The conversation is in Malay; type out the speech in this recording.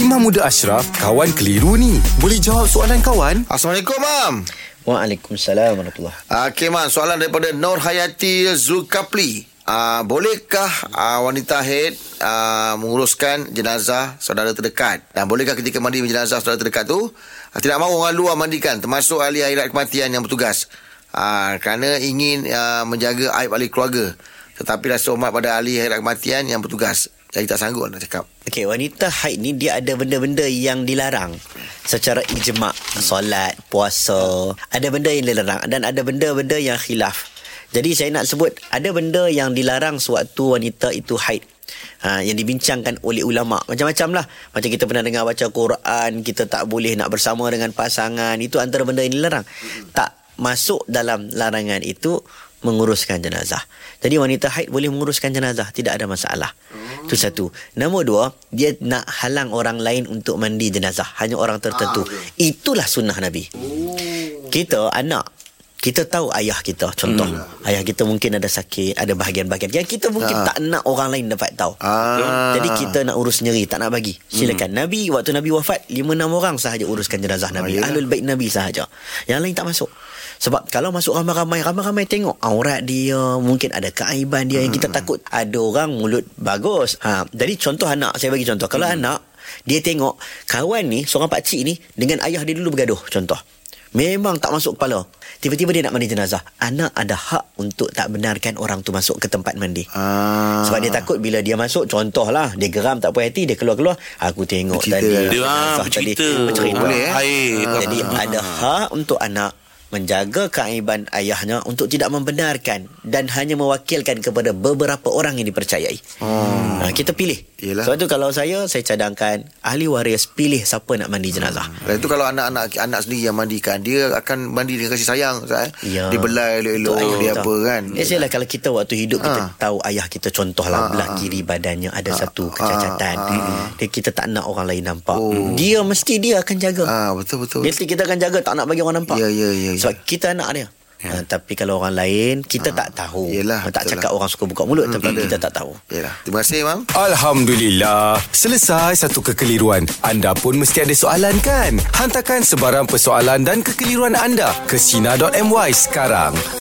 Imam Muda Ashraf, kawan keliru ni. Boleh jawab soalan kawan? Assalamualaikum, Mam. Waalaikumsalam warahmatullahi Okey, Mam. Soalan daripada Nur Hayati Zulkapli. Uh, bolehkah uh, wanita haid uh, menguruskan jenazah saudara terdekat? Dan bolehkah ketika mandi jenazah saudara terdekat tu uh, tidak mahu orang luar mandikan termasuk ahli akhirat kematian yang bertugas? Uh, kerana ingin uh, menjaga aib ahli keluarga. Tetapi rasa hormat pada ahli akhirat kematian yang bertugas. Jadi tak sanggup nak cakap. Okey, wanita haid ni dia ada benda-benda yang dilarang secara ijma' solat, puasa, ada benda yang dilarang dan ada benda-benda yang khilaf. Jadi saya nak sebut ada benda yang dilarang sewaktu wanita itu haid. Ha, yang dibincangkan oleh ulama macam-macam lah macam kita pernah dengar baca Quran kita tak boleh nak bersama dengan pasangan itu antara benda yang dilarang tak masuk dalam larangan itu menguruskan jenazah. Jadi wanita haid boleh menguruskan jenazah, tidak ada masalah. Itu satu. Nombor dua, dia nak halang orang lain untuk mandi jenazah, hanya orang tertentu. Itulah sunnah Nabi. Kita anak kita tahu ayah kita contoh. Hmm. ayah kita mungkin ada sakit ada bahagian-bahagian. Yang kita mungkin Ah. tak nak orang lain dapat tahu. Ah. jadi kita nak urus sendiri tak nak bagi. Silakan. Nabi waktu nabi wafat 5 6 orang sahaja uruskan jenazah nabi. Ah, yalah. ahlul bait nabi sahaja. Yang lain tak masuk. Sebab kalau masuk ramai-ramai ramai-ramai tengok aurat dia mungkin ada keaiban dia yang kita takut ada orang mulut bagus. Ha jadi contoh anak saya bagi contoh. Kalau anak dia tengok kawan ni seorang pak cik ni dengan ayah dia dulu bergaduh contoh Memang tak masuk kepala. Tiba-tiba dia nak mandi jenazah. Anak ada hak untuk tak benarkan orang tu masuk ke tempat mandi. Ah. Sebab dia takut bila dia masuk contohlah dia geram tak puas hati dia keluar-keluar aku tengok Bercerita. tadi Dia ah, bercerita. tadi bercerita. Boleh, eh? Jadi ada hak untuk anak menjaga keaiban ayahnya untuk tidak membenarkan dan hanya mewakilkan kepada beberapa orang yang dipercayai. Hmm. Ha, kita pilih. Yelah. Sebab tu kalau saya saya cadangkan ahli waris pilih siapa nak mandi jenazah. Dan itu kalau anak-anak anak sendiri yang mandikan dia akan mandi dengan kasih sayang eh? Ya. Dia belai elok-elok Betul, dia apa kan. Biasalah kalau kita waktu hidup kita Ha. tahu ayah kita contohlah Ha, belah ha, kiri badannya ada satu ha, kecacatan. ha. Dia kita tak nak orang lain nampak. Oh. Dia mesti dia akan jaga. Ah betul betul. Mesti kita akan jaga tak nak bagi orang nampak. Ya, ya, ya, ya. Sebab kita anak dia. Ha, tapi kalau orang lain kita tak tahu. Yelah, tak cakap lah. orang suka buka mulut Hmm, tapi ada. kita tak tahu. Yalah. Terima kasih, Mam. Alhamdulillah. Selesai satu kekeliruan. Anda pun mesti ada soalan kan? Hantarkan sebarang persoalan dan kekeliruan anda ke Sina.my sekarang.